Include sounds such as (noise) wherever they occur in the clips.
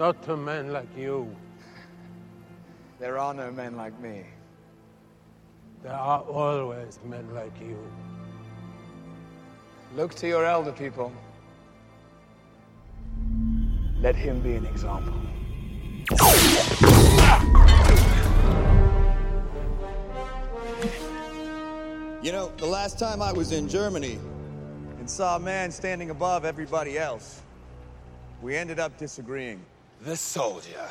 Not to men like you. There are no men like me. There are always men like you. Look to your elder people. Let him be an example. You know, the last time I was in Germany And saw a man standing above everybody else. We ended up disagreeing. The soldier.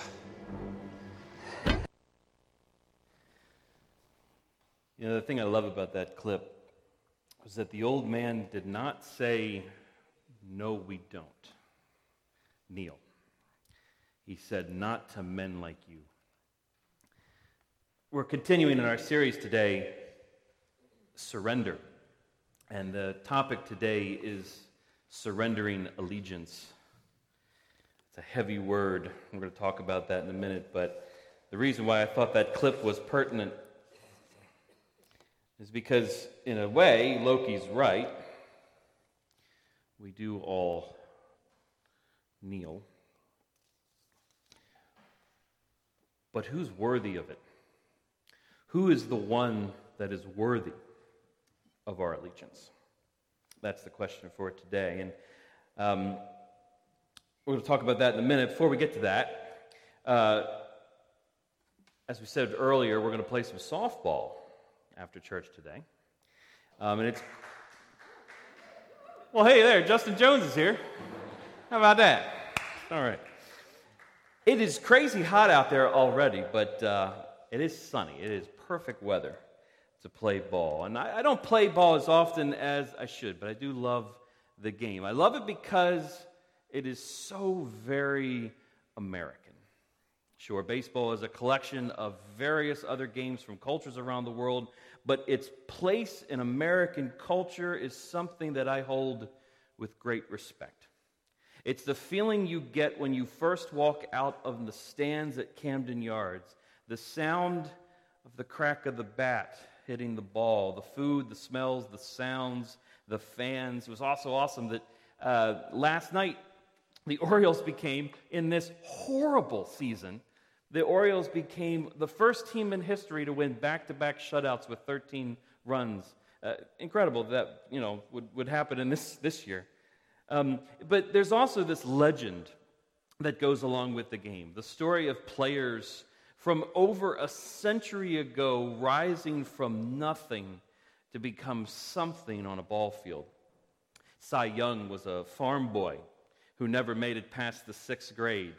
You know, the thing I love about that clip was that the old man did not say, No, we don't. Kneel. He said, Not to men like you. We're continuing in our series today, Surrender. And the topic today is surrendering allegiance. A heavy word. We're going to talk about that in a minute, but the reason why I thought that clip was pertinent is because, in a way, Loki's right. We do all kneel. But who's worthy of it? Who is the one that is worthy of our allegiance? That's the question for today. And um, we're going to talk about that in a minute. Before we get to that, uh, as we said earlier, we're going to play some softball after church today. Um, and it's. Well, hey there, Justin Jones is here. How about that? All right. It is crazy hot out there already, but uh, it is sunny. It is perfect weather to play ball. And I, I don't play ball as often as I should, but I do love the game. I love it because it is so very American. Sure, baseball is a collection of various other games from cultures around the world, but its place in American culture is something that I hold with great respect. It's the feeling you get when you first walk out of the stands at Camden Yards the sound of the crack of the bat hitting the ball, the food, the smells, the sounds, the fans. It was also awesome that uh, last night the Orioles became, in this horrible season, the Orioles became the first team in history to win back to back shutouts with 13 runs. Uh, incredible that you know would, would happen in this, this year. Um, but there's also this legend that goes along with the game the story of players from over a century ago rising from nothing to become something on a ball field. Cy Young was a farm boy who never made it past the sixth grade.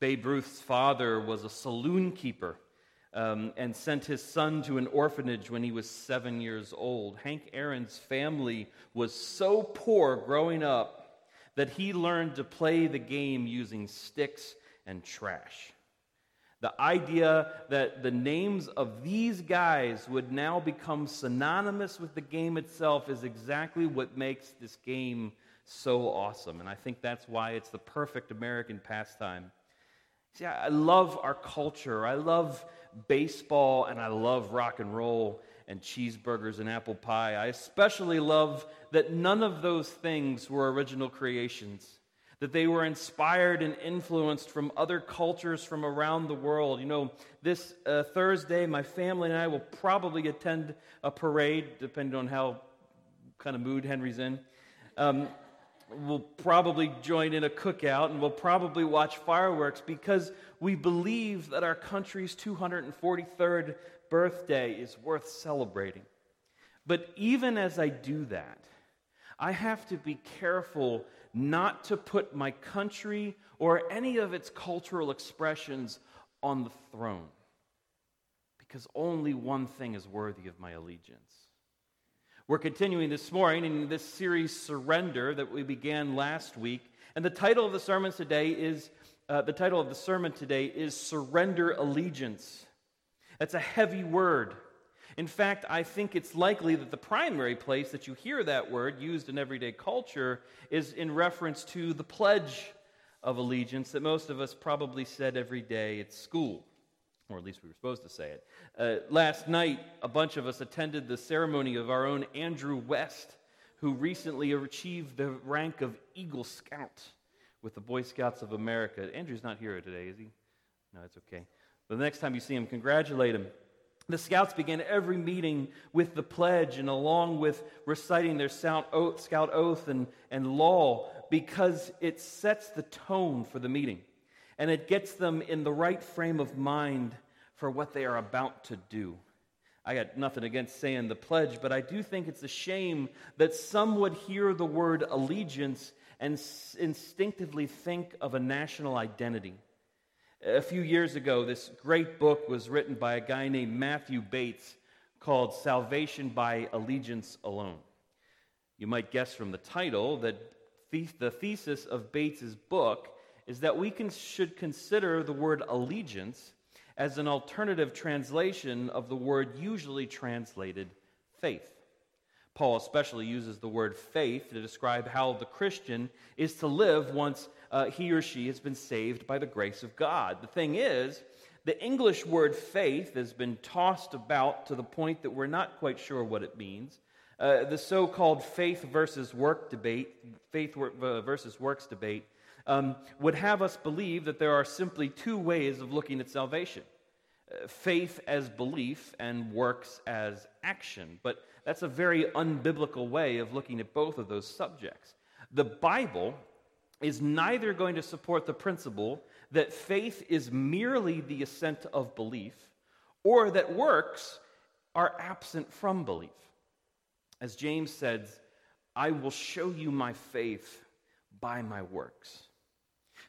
Babe Ruth's father was a saloon keeper um, and sent his son to an orphanage when he was seven years old. Hank Aaron's family was so poor growing up that he learned to play the game using sticks and trash. The idea that the names of these guys would now become synonymous with the game itself is exactly what makes this game so awesome. And I think that's why it's the perfect American pastime. See, I love our culture. I love baseball and I love rock and roll and cheeseburgers and apple pie. I especially love that none of those things were original creations, that they were inspired and influenced from other cultures from around the world. You know, this uh, Thursday, my family and I will probably attend a parade, depending on how kind of mood Henry's in. Um, we'll probably join in a cookout and we'll probably watch fireworks because we believe that our country's 243rd birthday is worth celebrating. But even as I do that, I have to be careful not to put my country or any of its cultural expressions on the throne. Because only one thing is worthy of my allegiance. We're continuing this morning in this series, Surrender, that we began last week. And the title of the sermon today is uh, the title of the sermon today is Surrender Allegiance. That's a heavy word. In fact, I think it's likely that the primary place that you hear that word used in everyday culture is in reference to the Pledge of Allegiance that most of us probably said every day at school, or at least we were supposed to say it. Uh, last night, a bunch of us attended the ceremony of our own Andrew West, who recently achieved the rank of Eagle Scout with the Boy Scouts of America. Andrew's not here today, is he? No, it's okay. But the next time you see him, congratulate him. The scouts began every meeting with the pledge and along with reciting their scout oath and, and law because it sets the tone for the meeting and it gets them in the right frame of mind for what they are about to do. I got nothing against saying the pledge, but I do think it's a shame that some would hear the word allegiance and s- instinctively think of a national identity. A few years ago, this great book was written by a guy named Matthew Bates called Salvation by Allegiance Alone. You might guess from the title that the thesis of Bates's book is that we can, should consider the word allegiance as an alternative translation of the word usually translated faith. Paul especially uses the word faith to describe how the Christian is to live once uh, he or she has been saved by the grace of God. The thing is, the English word faith has been tossed about to the point that we're not quite sure what it means. Uh, the so called faith versus work debate, faith uh, versus works debate, um, would have us believe that there are simply two ways of looking at salvation uh, faith as belief and works as action. But that's a very unbiblical way of looking at both of those subjects. The Bible is neither going to support the principle that faith is merely the assent of belief or that works are absent from belief. As James says, I will show you my faith by my works.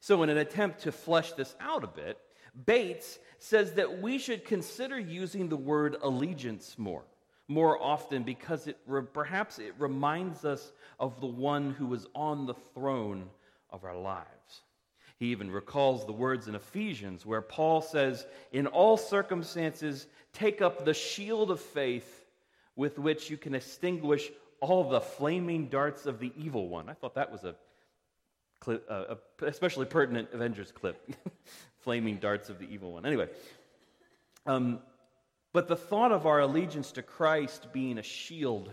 So, in an attempt to flesh this out a bit, Bates says that we should consider using the word allegiance more more often because it re- perhaps it reminds us of the one who is on the throne of our lives. He even recalls the words in Ephesians where Paul says, In all circumstances, take up the shield of faith with which you can extinguish all the flaming darts of the evil one. I thought that was a, clip, uh, especially pertinent Avengers clip. (laughs) flaming darts of the evil one. Anyway, um, but the thought of our allegiance to Christ being a shield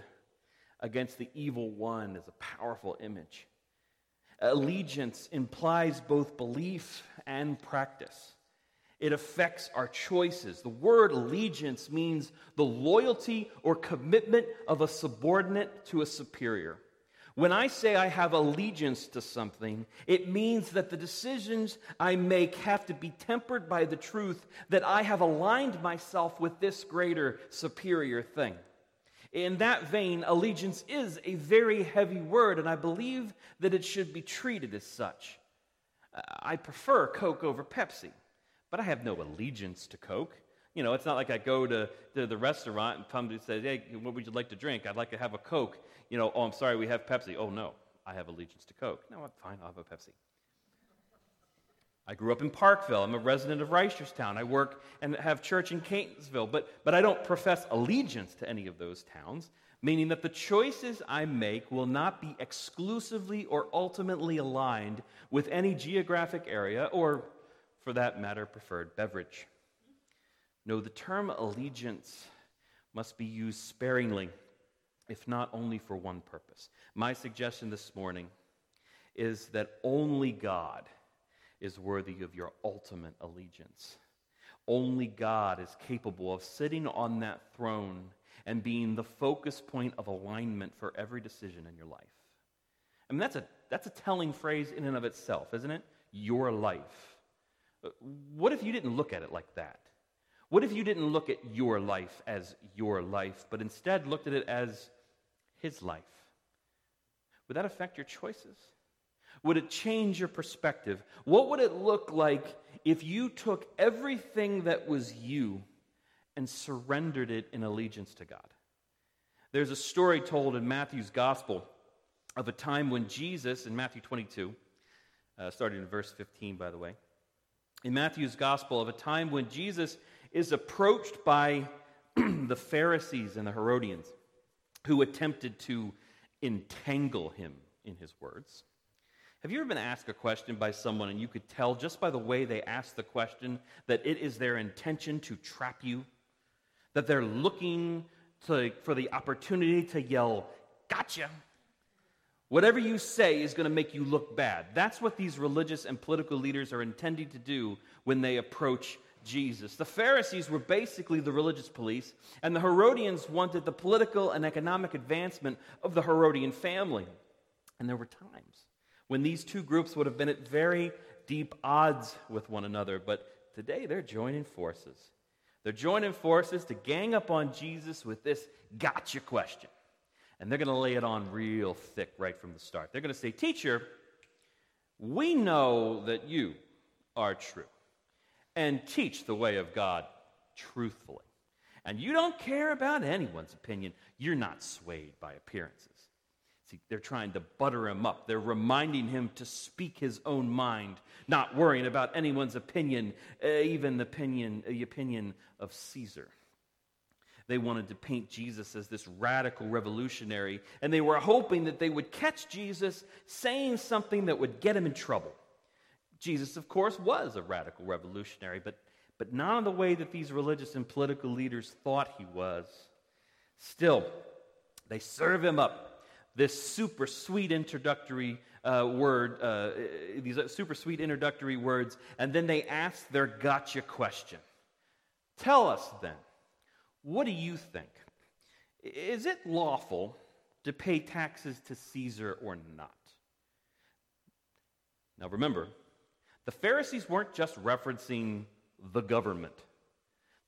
against the evil one is a powerful image. Allegiance implies both belief and practice. It affects our choices. The word allegiance means the loyalty or commitment of a subordinate to a superior. When I say I have allegiance to something, it means that the decisions I make have to be tempered by the truth that I have aligned myself with this greater, superior thing. In that vein, allegiance is a very heavy word, and I believe that it should be treated as such. I prefer Coke over Pepsi, but I have no allegiance to Coke. You know, it's not like I go to, to the restaurant and somebody says, Hey, what would you like to drink? I'd like to have a Coke you know, oh, I'm sorry, we have Pepsi. Oh, no, I have allegiance to Coke. No, I'm fine, I'll have a Pepsi. I grew up in Parkville. I'm a resident of Reisterstown. I work and have church in Catonsville, but, but I don't profess allegiance to any of those towns, meaning that the choices I make will not be exclusively or ultimately aligned with any geographic area or, for that matter, preferred beverage. No, the term allegiance must be used sparingly if not only for one purpose. My suggestion this morning is that only God is worthy of your ultimate allegiance. Only God is capable of sitting on that throne and being the focus point of alignment for every decision in your life. I mean, that's a, that's a telling phrase in and of itself, isn't it? Your life. What if you didn't look at it like that? What if you didn't look at your life as your life, but instead looked at it as his life. Would that affect your choices? Would it change your perspective? What would it look like if you took everything that was you and surrendered it in allegiance to God? There's a story told in Matthew's gospel of a time when Jesus, in Matthew 22, uh, starting in verse 15, by the way, in Matthew's gospel, of a time when Jesus is approached by (clears throat) the Pharisees and the Herodians who attempted to entangle him in his words. Have you ever been asked a question by someone and you could tell just by the way they asked the question that it is their intention to trap you? That they're looking to, for the opportunity to yell, Gotcha! Whatever you say is going to make you look bad. That's what these religious and political leaders are intending to do when they approach Jesus. The Pharisees were basically the religious police, and the Herodians wanted the political and economic advancement of the Herodian family. And there were times when these two groups would have been at very deep odds with one another, but today they're joining forces. They're joining forces to gang up on Jesus with this gotcha question. And they're going to lay it on real thick right from the start. They're going to say, Teacher, we know that you are true and teach the way of God truthfully. And you don't care about anyone's opinion. You're not swayed by appearances. See, they're trying to butter him up. They're reminding him to speak his own mind, not worrying about anyone's opinion, uh, even the opinion, the opinion of Caesar. They wanted to paint Jesus as this radical revolutionary, and they were hoping that they would catch Jesus saying something that would get him in trouble. Jesus, of course, was a radical revolutionary, but, but not in the way that these religious and political leaders thought he was. Still, they serve him up this super sweet introductory uh, word, uh, these super sweet introductory words, and then they ask their gotcha question. Tell us then, what do you think? Is it lawful to pay taxes to Caesar or not? Now remember, the Pharisees weren't just referencing the government.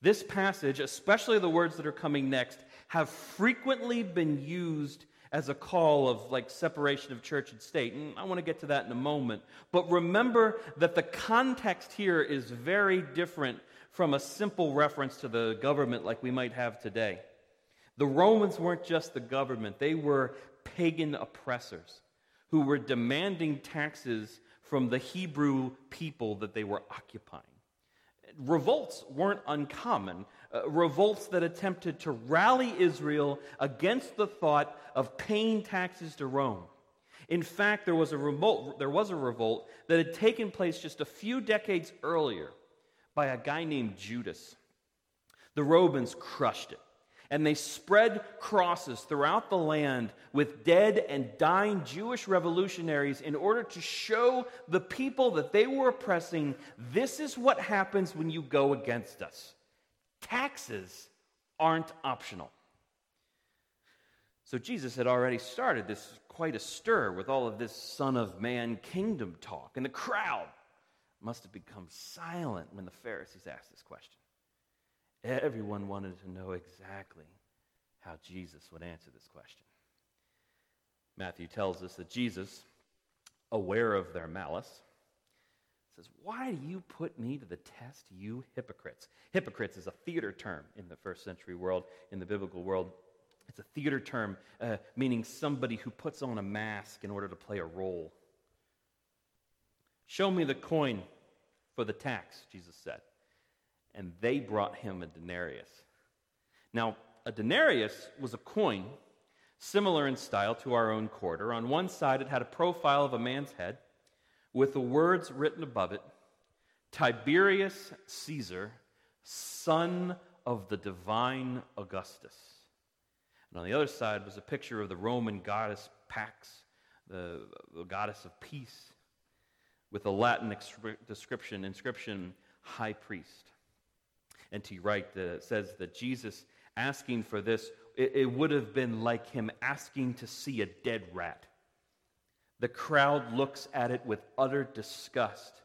This passage, especially the words that are coming next, have frequently been used as a call of like separation of church and state. And I want to get to that in a moment. But remember that the context here is very different from a simple reference to the government like we might have today. The Romans weren't just the government, they were pagan oppressors who were demanding taxes from the Hebrew people that they were occupying. Revolts weren't uncommon. Uh, revolts that attempted to rally Israel against the thought of paying taxes to Rome. In fact, there was a revolt, there was a revolt that had taken place just a few decades earlier by a guy named Judas. The Romans crushed it and they spread crosses throughout the land with dead and dying Jewish revolutionaries in order to show the people that they were oppressing this is what happens when you go against us. Taxes aren't optional. So Jesus had already started this quite a stir with all of this Son of Man kingdom talk, and the crowd must have become silent when the Pharisees asked this question. Everyone wanted to know exactly how Jesus would answer this question. Matthew tells us that Jesus, aware of their malice, says, Why do you put me to the test, you hypocrites? Hypocrites is a theater term in the first century world, in the biblical world. It's a theater term, uh, meaning somebody who puts on a mask in order to play a role. Show me the coin for the tax, Jesus said and they brought him a denarius. Now, a denarius was a coin similar in style to our own quarter. On one side, it had a profile of a man's head with the words written above it Tiberius Caesar, son of the divine Augustus. And on the other side was a picture of the Roman goddess Pax, the, the goddess of peace, with a Latin description, inscription, high priest. N.T. Wright that says that Jesus asking for this, it, it would have been like him asking to see a dead rat. The crowd looks at it with utter disgust.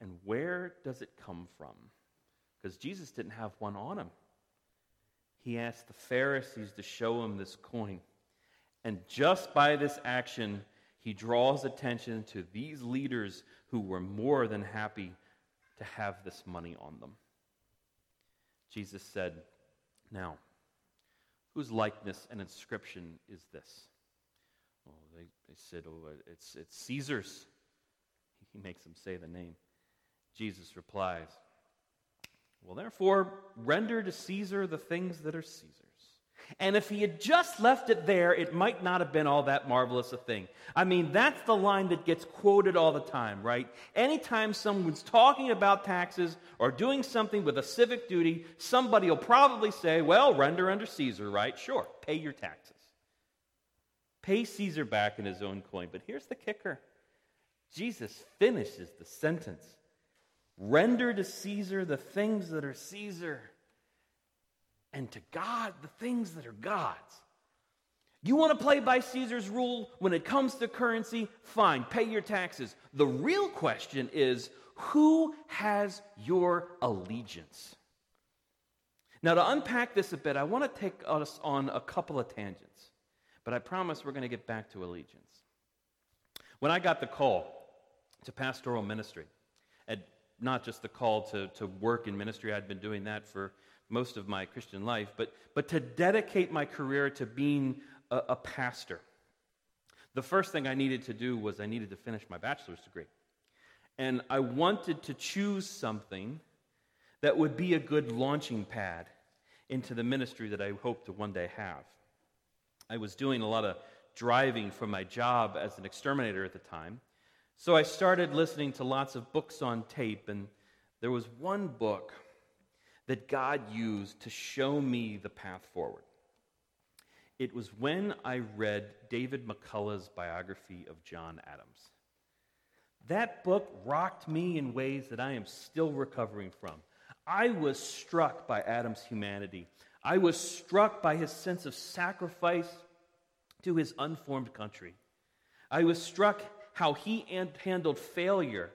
And where does it come from? Because Jesus didn't have one on him. He asked the Pharisees to show him this coin. And just by this action, he draws attention to these leaders who were more than happy to have this money on them. Jesus said, Now, whose likeness and inscription is this? They, they said, Oh, uh, it's, it's Caesar's. (laughs) He makes them say the name. Jesus replies, Well, therefore, render to Caesar the things that are Caesar's and if he had just left it there, it might not have been all that marvelous a thing. I mean, that's the line that gets quoted all the time, right? Anytime someone's talking about taxes or doing something with a civic duty, somebody will probably say, well, render under Caesar, right? Sure, pay your taxes. Pay Caesar back in his own coin. But here's the kicker Jesus finishes the sentence Render to Caesar the things that are Caesar, and to God the things that are God's. You want to play by Caesar's rule when it comes to currency? Fine, pay your taxes. The real question is who has your allegiance? Now, to unpack this a bit, I want to take us on a couple of tangents, but I promise we're going to get back to allegiance. When I got the call to pastoral ministry, and not just the call to, to work in ministry, I'd been doing that for most of my Christian life, but, but to dedicate my career to being a, a pastor. The first thing I needed to do was I needed to finish my bachelor's degree. And I wanted to choose something that would be a good launching pad into the ministry that I hope to one day have. I was doing a lot of driving for my job as an exterminator at the time. So I started listening to lots of books on tape, and there was one book that God used to show me the path forward. It was when I read David McCullough's biography of John Adams. That book rocked me in ways that I am still recovering from. I was struck by Adams' humanity. I was struck by his sense of sacrifice to his unformed country. I was struck how he handled failure.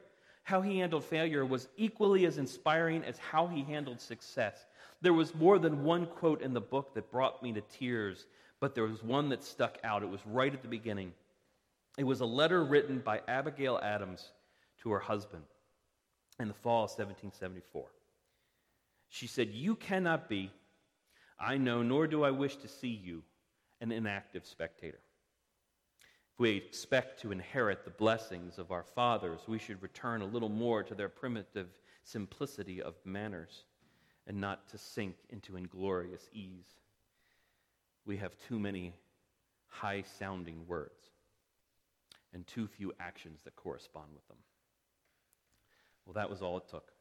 How he handled failure was equally as inspiring as how he handled success. There was more than one quote in the book that brought me to tears, but there was one that stuck out. It was right at the beginning. It was a letter written by Abigail Adams to her husband in the fall of 1774. She said, You cannot be, I know, nor do I wish to see you, an inactive spectator. If we expect to inherit the blessings of our fathers, we should return a little more to their primitive simplicity of manners and not to sink into inglorious ease. We have too many high sounding words and too few actions that correspond with them. Well, that was all it took.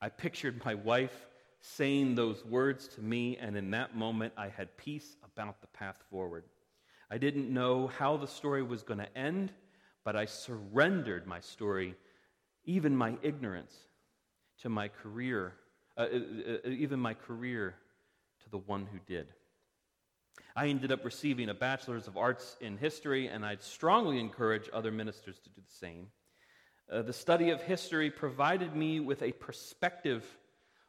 I pictured my wife saying those words to me, and in that moment, I had peace about the path forward. I didn't know how the story was going to end, but I surrendered my story, even my ignorance, to my career, uh, uh, uh, even my career, to the one who did. I ended up receiving a Bachelor's of Arts in History, and I'd strongly encourage other ministers to do the same. Uh, the study of history provided me with a perspective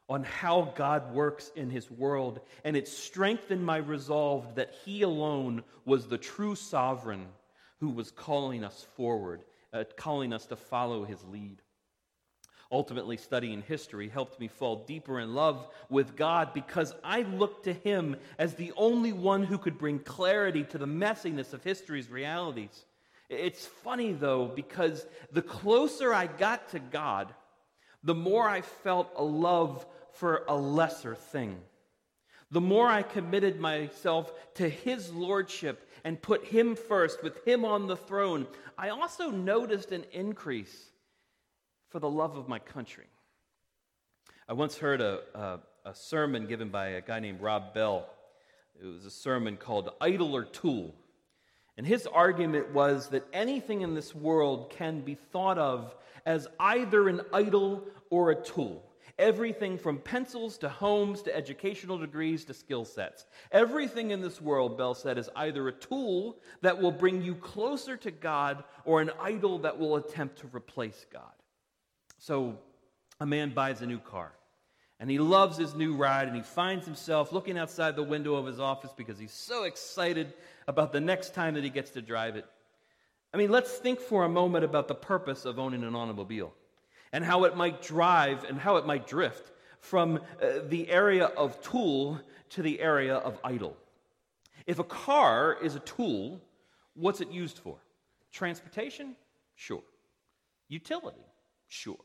on how God works in his world, and it strengthened my resolve that he alone was the true sovereign who was calling us forward, uh, calling us to follow his lead. Ultimately, studying history helped me fall deeper in love with God because I looked to him as the only one who could bring clarity to the messiness of history's realities. It's funny, though, because the closer I got to God, the more I felt a love for a lesser thing. The more I committed myself to His Lordship and put Him first, with Him on the throne, I also noticed an increase for the love of my country. I once heard a, a, a sermon given by a guy named Rob Bell. It was a sermon called Idol or Tool. And his argument was that anything in this world can be thought of as either an idol or a tool. Everything from pencils to homes to educational degrees to skill sets. Everything in this world, Bell said, is either a tool that will bring you closer to God or an idol that will attempt to replace God. So a man buys a new car and he loves his new ride and he finds himself looking outside the window of his office because he's so excited about the next time that he gets to drive it. I mean, let's think for a moment about the purpose of owning an automobile and how it might drive and how it might drift from uh, the area of tool to the area of idol. If a car is a tool, what's it used for? Transportation? Sure. Utility? Sure.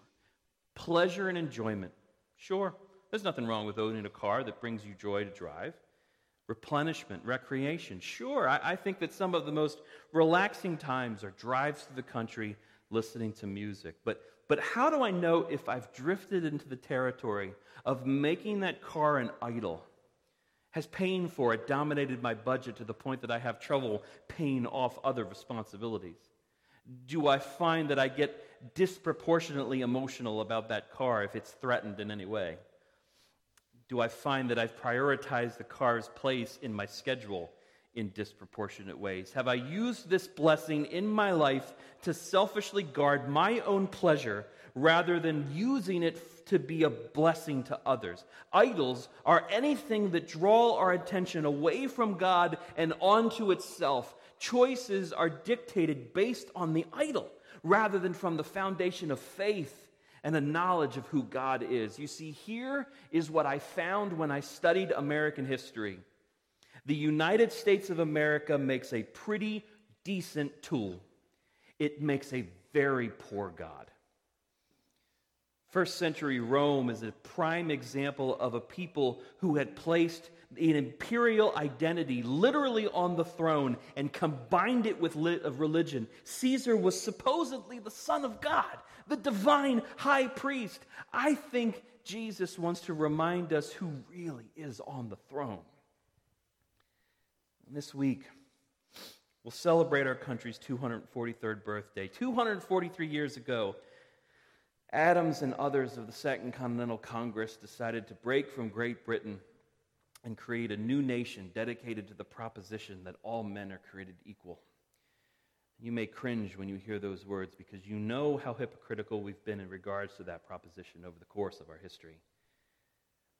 Pleasure and enjoyment? Sure. There's nothing wrong with owning a car that brings you joy to drive replenishment, recreation. Sure, I, I, think that some of the most relaxing times are drives through the country listening to music. But, but how do I know if I've drifted into the territory of making that car an idol Has paying for it dominated my budget to the point that I have trouble paying off other responsibilities? Do I find that I get disproportionately emotional about that car if it's threatened in any way? Do I find that I've prioritized the car's place in my schedule in disproportionate ways? Have I used this blessing in my life to selfishly guard my own pleasure rather than using it to be a blessing to others. Idols are anything that draw our attention away from God and onto itself. Choices are dictated based on the idol rather than from the foundation of faith and a knowledge of who God is. You see, here is what I found when I studied American history. The United States of America makes a pretty decent tool, it makes a very poor God. First century Rome is a prime example of a people who had placed an imperial identity literally on the throne and combined it with of religion. Caesar was supposedly the Son of God, the divine high priest. I think Jesus wants to remind us who really is on the throne. And this week, we'll celebrate our country's 243rd birthday. 243 years ago, Adams and others of the Second Continental Congress decided to break from Great Britain and create a new nation dedicated to the proposition that all men are created equal. You may cringe when you hear those words because you know how hypocritical we've been in regards to that proposition over the course of our history.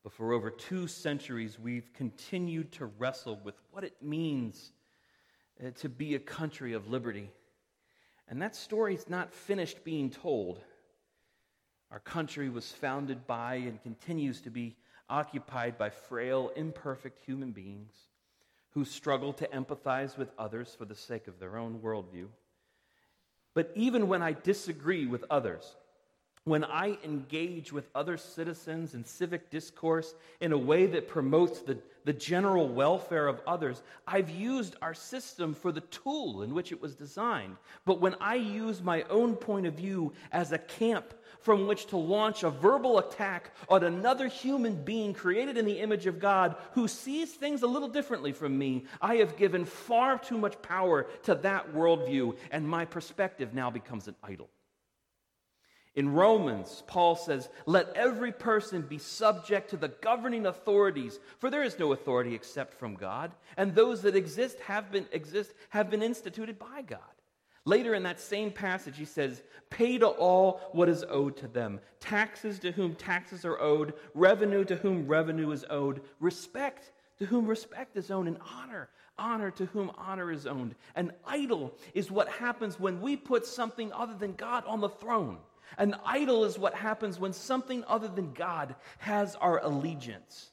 But for over two centuries, we've continued to wrestle with what it means uh, to be a country of liberty. And that story's not finished being told. Our country was founded by and continues to be occupied by frail, imperfect human beings who struggle to empathize with others for the sake of their own worldview. But even when I disagree with others, when I engage with other citizens in civic discourse in a way that promotes the, the general welfare of others, I've used our system for the tool in which it was designed. But when I use my own point of view as a camp from which to launch a verbal attack on another human being created in the image of God who sees things a little differently from me, I have given far too much power to that worldview, and my perspective now becomes an idol. In Romans, Paul says, Let every person be subject to the governing authorities, for there is no authority except from God, and those that exist have been, exist, have been instituted by God. Later in that same passage, he says, Pay to all what is owed to them taxes to whom taxes are owed, revenue to whom revenue is owed, respect to whom respect is owed, and honor, honor to whom honor is owed. An idol is what happens when we put something other than God on the throne. An idol is what happens when something other than God has our allegiance.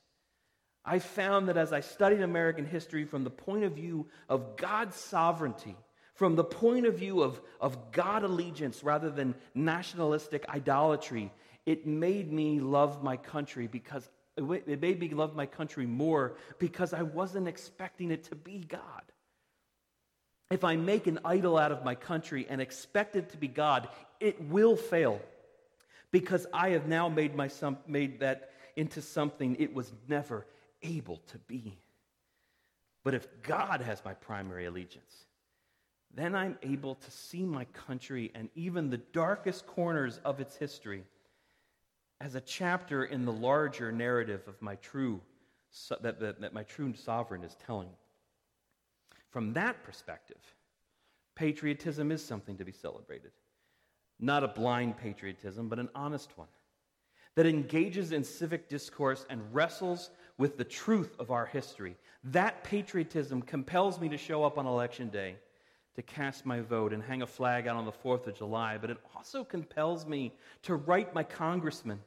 I found that as I studied American history from the point of view of God's sovereignty, from the point of view of, of God allegiance rather than nationalistic idolatry, it made me love my country because it made me love my country more because I wasn't expecting it to be God. If I make an idol out of my country and expect it to be God, it will fail because I have now made, my, made that into something it was never able to be. But if God has my primary allegiance, then I'm able to see my country and even the darkest corners of its history as a chapter in the larger narrative of my true that, that, that my true sovereign is telling. From that perspective, patriotism is something to be celebrated. Not a blind patriotism, but an honest one that engages in civic discourse and wrestles with the truth of our history. That patriotism compels me to show up on election day to cast my vote and hang a flag out on the 4th of July, but it also compels me to write my congressman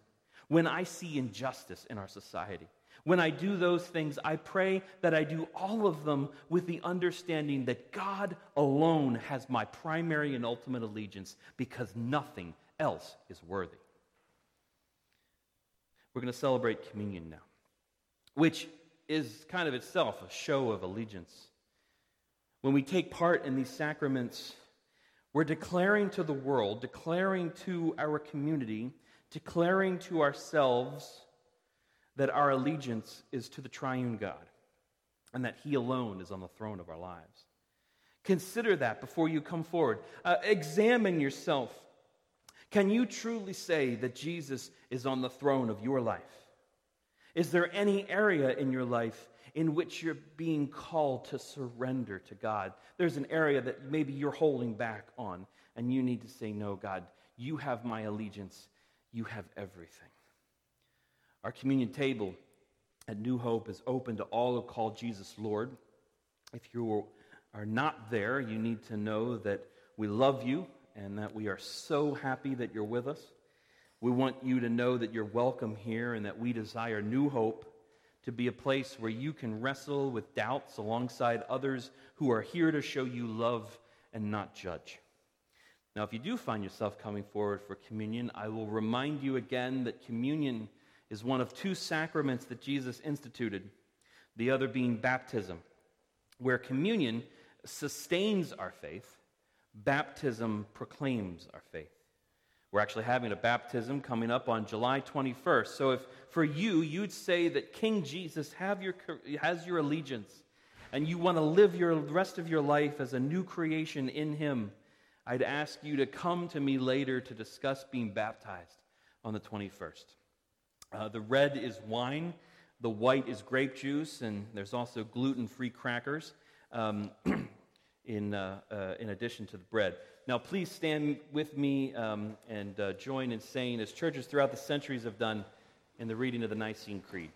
when I see injustice in our society. When I do those things, I pray that I do all of them with the understanding that God alone has my primary and ultimate allegiance because nothing else is worthy. We're going to celebrate communion now, which is kind of itself a show of allegiance. When we take part in these sacraments, we're declaring to the world, declaring to our community, declaring to ourselves that our allegiance is to the triune God. and that He alone is on the throne of our lives. Consider that before you come forward. Uh, examine yourself. Can you truly say that Jesus is on the throne of your life? Is there any area in your life in which you're being called to surrender to God? There's an area that maybe you're holding back on, and you need to say, No, God, you have my allegiance, you have everything. Our communion table at New Hope is open to all who call Jesus Lord. If you are not there, you need to know that we love you and that we are so happy that you're with us. We want you to know that you're welcome here and that we desire New Hope to be a place where you can wrestle with doubts alongside others who are here to show you love and not judge. Now, if you do find yourself coming forward for communion, I will remind you again that communion is one of two sacraments that Jesus instituted, the other being baptism, where communion sustains our faith, baptism proclaims our faith. We're actually having a baptism coming up on July 21st. So if for you, you'd say that King Jesus your, has your allegiance and you want to live your rest of your life as a new creation in him, I'd ask you to come to me later to discuss being baptized on the 21st. Uh, the red is wine, the white is grape juice, and there's also gluten free crackers um, (clears throat) in, uh, uh, in addition to the bread. Now, please stand with me um, and uh, join in saying, as churches throughout the centuries have done, in the reading of the Nicene Creed.